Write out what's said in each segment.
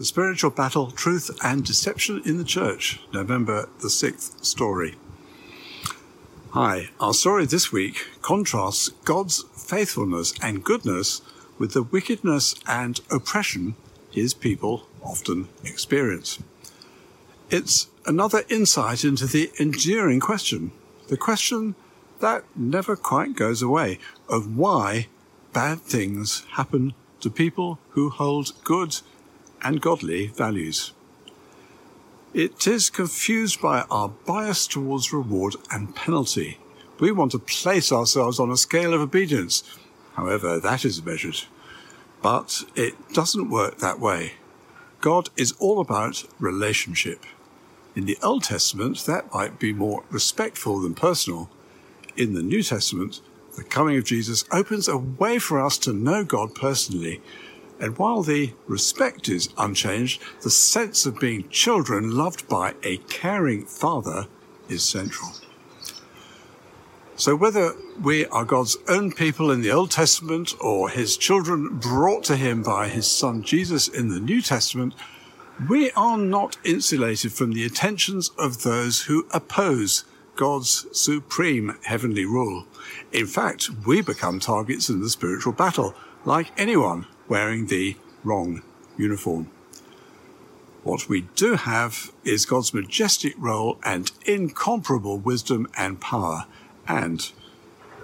The Spiritual Battle Truth and Deception in the Church, November the 6th story. Hi, our story this week contrasts God's faithfulness and goodness with the wickedness and oppression his people often experience. It's another insight into the enduring question, the question that never quite goes away of why bad things happen to people who hold good and godly values. It is confused by our bias towards reward and penalty. We want to place ourselves on a scale of obedience, however that is measured. But it doesn't work that way. God is all about relationship. In the Old Testament, that might be more respectful than personal. In the New Testament, the coming of Jesus opens a way for us to know God personally. And while the respect is unchanged, the sense of being children loved by a caring father is central. So whether we are God's own people in the Old Testament or his children brought to him by his son Jesus in the New Testament, we are not insulated from the attentions of those who oppose God's supreme heavenly rule. In fact, we become targets in the spiritual battle, like anyone wearing the wrong uniform. What we do have is God's majestic role and incomparable wisdom and power, and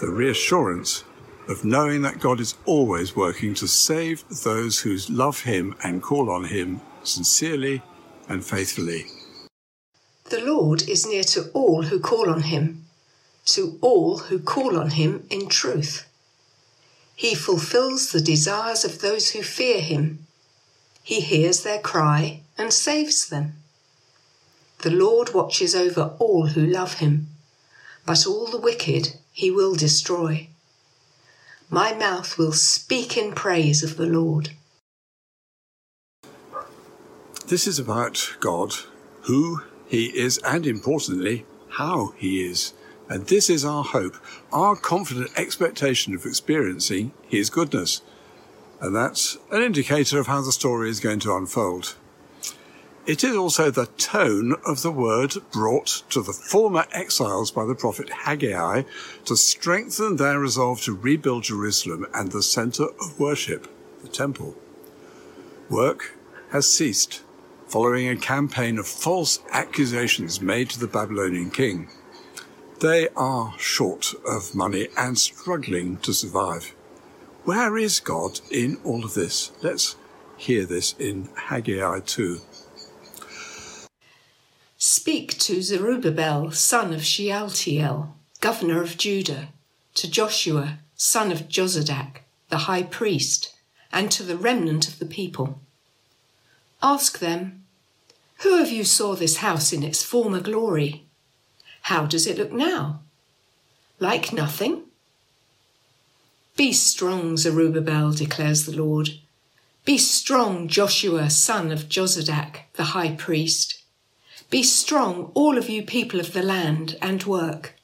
the reassurance of knowing that God is always working to save those who love Him and call on Him sincerely and faithfully. The Lord is near to all who call on him, to all who call on him in truth. He fulfills the desires of those who fear him. He hears their cry and saves them. The Lord watches over all who love him, but all the wicked he will destroy. My mouth will speak in praise of the Lord. This is about God, who he is, and importantly, how he is. And this is our hope, our confident expectation of experiencing his goodness. And that's an indicator of how the story is going to unfold. It is also the tone of the word brought to the former exiles by the prophet Haggai to strengthen their resolve to rebuild Jerusalem and the center of worship, the temple. Work has ceased following a campaign of false accusations made to the Babylonian king. They are short of money and struggling to survive. Where is God in all of this? Let's hear this in Haggai 2. Speak to Zerubbabel, son of Shealtiel, governor of Judah, to Joshua, son of Jozadak, the high priest, and to the remnant of the people. Ask them, who of you saw this house in its former glory? How does it look now? Like nothing? Be strong, Zerubbabel, declares the Lord. Be strong, Joshua, son of Jozadak, the high priest. Be strong, all of you people of the land, and work.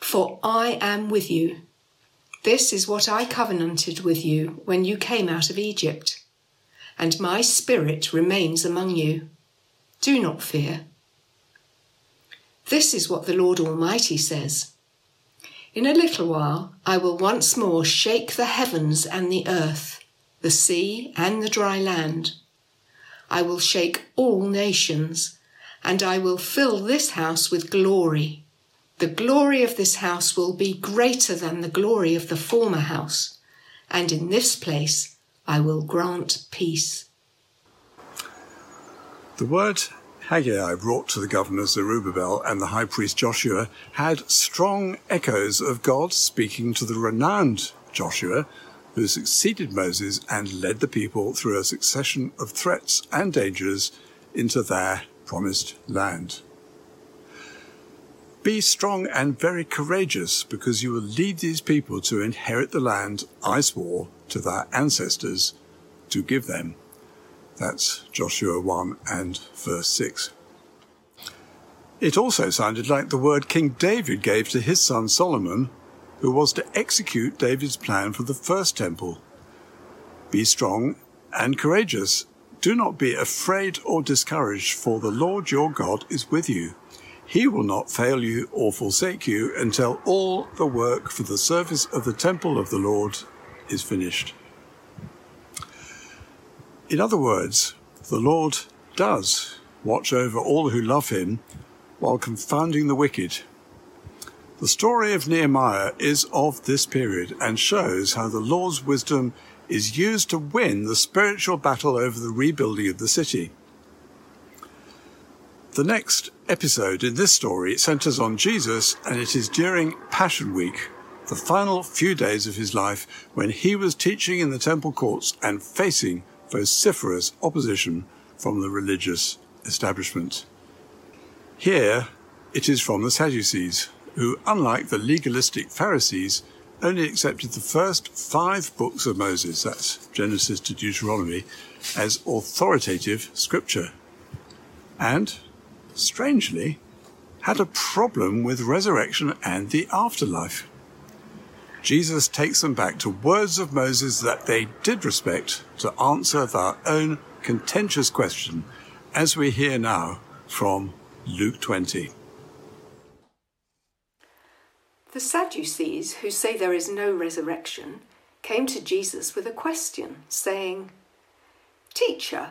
For I am with you. This is what I covenanted with you when you came out of Egypt. And my spirit remains among you. Do not fear. This is what the Lord Almighty says. In a little while I will once more shake the heavens and the earth, the sea and the dry land. I will shake all nations, and I will fill this house with glory. The glory of this house will be greater than the glory of the former house, and in this place I will grant peace. The word Haggai brought to the governor Zerubbabel and the high priest Joshua had strong echoes of God speaking to the renowned Joshua, who succeeded Moses and led the people through a succession of threats and dangers into their promised land. Be strong and very courageous, because you will lead these people to inherit the land I swore to their ancestors to give them. That's Joshua 1 and verse 6. It also sounded like the word King David gave to his son Solomon, who was to execute David's plan for the first temple. Be strong and courageous. do not be afraid or discouraged, for the Lord your God is with you. He will not fail you or forsake you until all the work for the service of the temple of the Lord is finished. In other words, the Lord does watch over all who love him while confounding the wicked. The story of Nehemiah is of this period and shows how the Lord's wisdom is used to win the spiritual battle over the rebuilding of the city. The next episode in this story centers on Jesus, and it is during Passion Week, the final few days of his life, when he was teaching in the temple courts and facing vociferous opposition from the religious establishment. Here, it is from the Sadducees, who, unlike the legalistic Pharisees, only accepted the first five books of Moses, that's Genesis to Deuteronomy, as authoritative scripture. And strangely, had a problem with resurrection and the afterlife. Jesus takes them back to words of Moses that they did respect to answer their own contentious question, as we hear now from Luke 20. The Sadducees, who say there is no resurrection, came to Jesus with a question, saying, Teacher,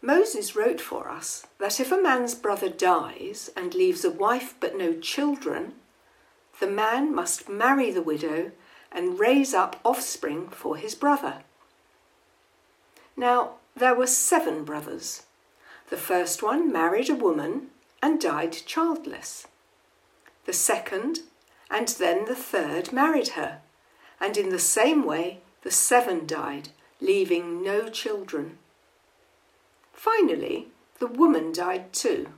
Moses wrote for us that if a man's brother dies and leaves a wife but no children, the man must marry the widow and raise up offspring for his brother. Now, there were seven brothers. The first one married a woman and died childless. The second and then the third married her, and in the same way the seven died, leaving no children. Finally, the woman died too.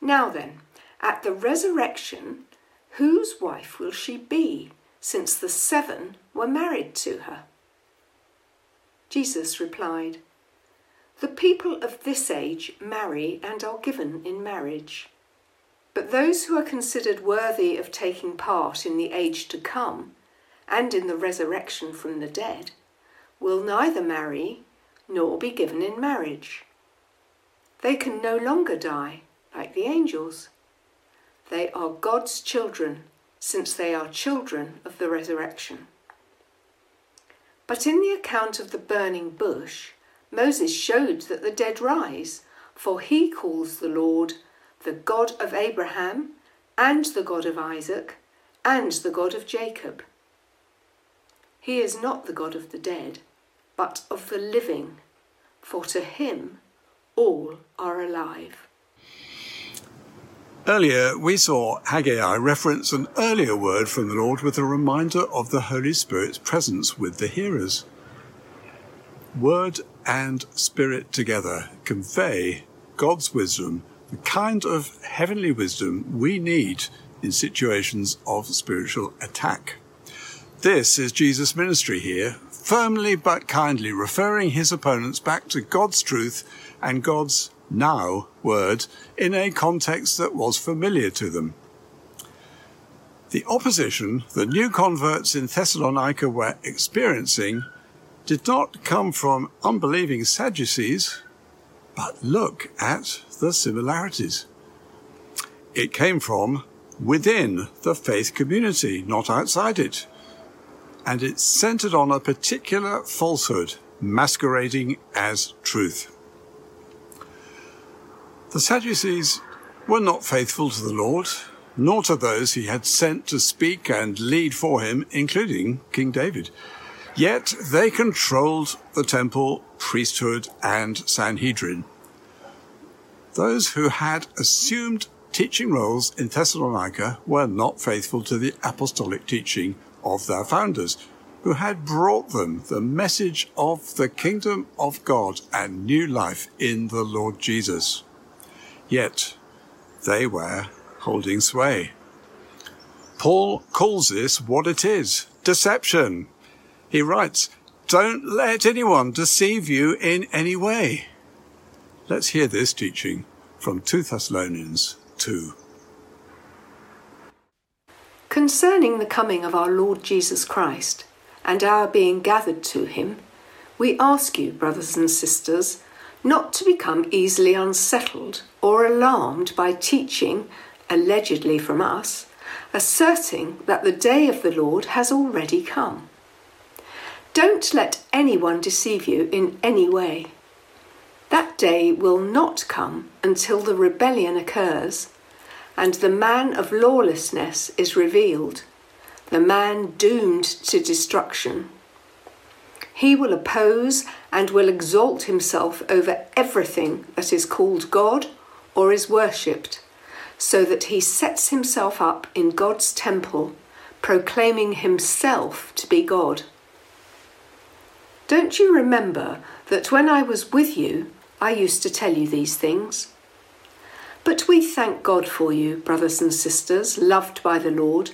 Now then, at the resurrection, whose wife will she be, since the seven were married to her? Jesus replied, The people of this age marry and are given in marriage. But those who are considered worthy of taking part in the age to come and in the resurrection from the dead will neither marry nor be given in marriage. They can no longer die like the angels. They are God's children, since they are children of the resurrection. But in the account of the burning bush, Moses showed that the dead rise, for he calls the Lord the God of Abraham, and the God of Isaac, and the God of Jacob. He is not the God of the dead but of the living, for to him all are alive. Earlier, we saw Haggai reference an earlier word from the Lord with a reminder of the Holy Spirit's presence with the hearers. Word and Spirit together convey God's wisdom, the kind of heavenly wisdom we need in situations of spiritual attack. This is Jesus' ministry here, firmly but kindly referring his opponents back to God's truth and God's now word in a context that was familiar to them. The opposition the new converts in Thessalonica were experiencing did not come from unbelieving Sadducees, but look at the similarities. It came from within the faith community, not outside it and it's centered on a particular falsehood masquerading as truth. The Sadducees were not faithful to the Lord, nor to those he had sent to speak and lead for him, including King David. Yet they controlled the temple, priesthood, and Sanhedrin. Those who had assumed teaching roles in Thessalonica were not faithful to the apostolic teaching of their founders, who had brought them the message of the kingdom of God and new life in the Lord Jesus. Yet they were holding sway. Paul calls this what it is deception. He writes, Don't let anyone deceive you in any way. Let's hear this teaching from 2 Thessalonians 2. Concerning the coming of our Lord Jesus Christ and our being gathered to him, we ask you, brothers and sisters, not to become easily unsettled or alarmed by teaching, allegedly from us, asserting that the day of the Lord has already come. Don't let anyone deceive you in any way. That day will not come until the rebellion occurs and the man of lawlessness is revealed, the man doomed to destruction. He will oppose and will exalt himself over everything that is called God or is worshipped, so that he sets himself up in God's temple, proclaiming himself to be God. Don't you remember that when I was with you, I used to tell you these things? But we thank God for you, brothers and sisters, loved by the Lord,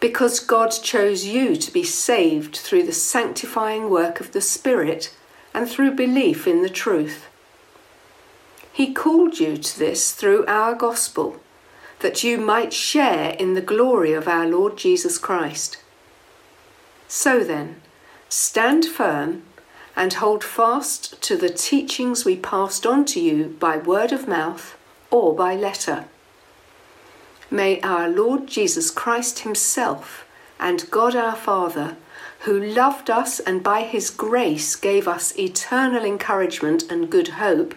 because God chose you to be saved through the sanctifying work of the Spirit and through belief in the truth. He called you to this through our gospel, that you might share in the glory of our Lord Jesus Christ. So then, stand firm and hold fast to the teachings we passed on to you by word of mouth or by letter. May our Lord Jesus Christ Himself and God our Father, who loved us and by His grace gave us eternal encouragement and good hope,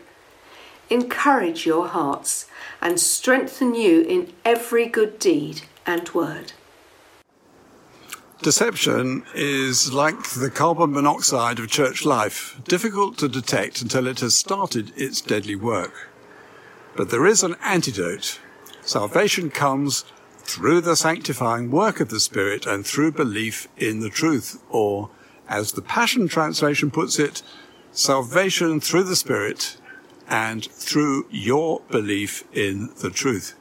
encourage your hearts and strengthen you in every good deed and word. Deception is like the carbon monoxide of church life, difficult to detect until it has started its deadly work. But there is an antidote. Salvation comes through the sanctifying work of the Spirit and through belief in the truth, or, as the Passion Translation puts it, salvation through the Spirit and through your belief in the truth.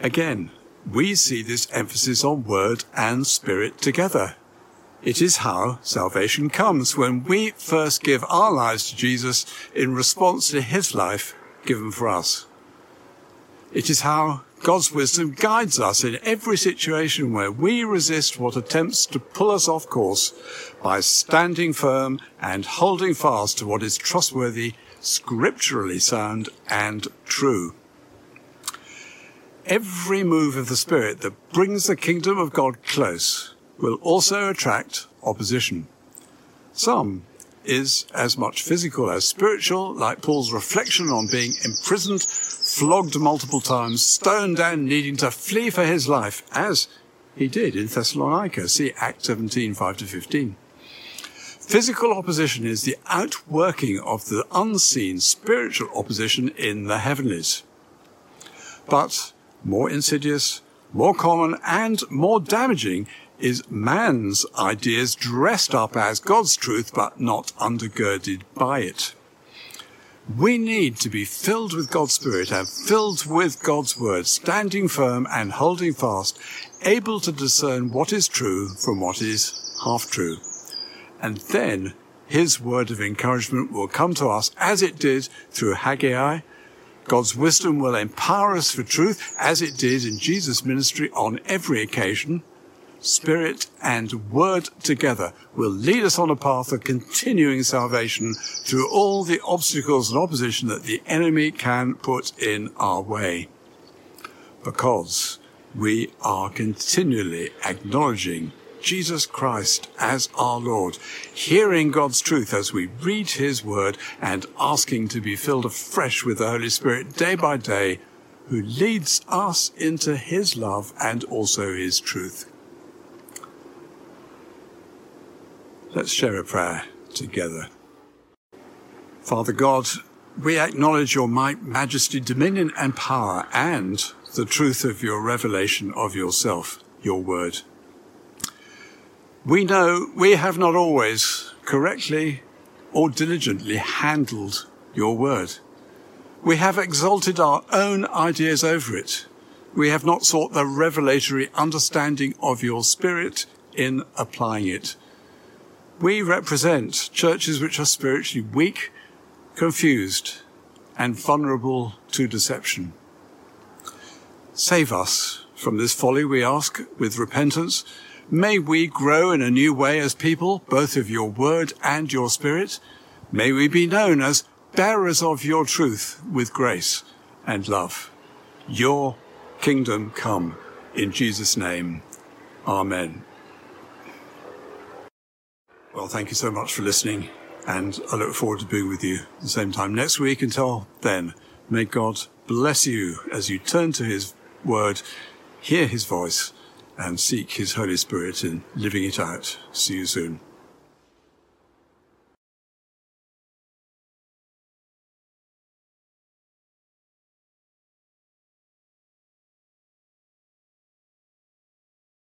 Again, we see this emphasis on word and spirit together. It is how salvation comes when we first give our lives to Jesus in response to his life given for us. It is how God's wisdom guides us in every situation where we resist what attempts to pull us off course by standing firm and holding fast to what is trustworthy, scripturally sound, and true. Every move of the Spirit that brings the kingdom of God close will also attract opposition. Some is as much physical as spiritual, like Paul's reflection on being imprisoned, flogged multiple times, stoned and needing to flee for his life, as he did in Thessalonica. See Acts 17, 5 to 15. Physical opposition is the outworking of the unseen spiritual opposition in the heavenlies. But more insidious, more common, and more damaging is man's ideas dressed up as God's truth but not undergirded by it. We need to be filled with God's Spirit and filled with God's Word, standing firm and holding fast, able to discern what is true from what is half true. And then His word of encouragement will come to us as it did through Haggai. God's wisdom will empower us for truth as it did in Jesus' ministry on every occasion. Spirit and Word together will lead us on a path of continuing salvation through all the obstacles and opposition that the enemy can put in our way. Because we are continually acknowledging Jesus Christ as our Lord, hearing God's truth as we read His Word and asking to be filled afresh with the Holy Spirit day by day, who leads us into His love and also His truth. Let's share a prayer together. Father God, we acknowledge your might, majesty, dominion, and power, and the truth of your revelation of yourself, your word. We know we have not always correctly or diligently handled your word. We have exalted our own ideas over it. We have not sought the revelatory understanding of your spirit in applying it. We represent churches which are spiritually weak, confused, and vulnerable to deception. Save us from this folly, we ask, with repentance, May we grow in a new way as people, both of your word and your spirit. May we be known as bearers of your truth with grace and love. Your kingdom come in Jesus' name. Amen. Well, thank you so much for listening, and I look forward to being with you at the same time next week. Until then, may God bless you as you turn to his word, hear his voice, and seek his Holy Spirit in living it out. See you soon.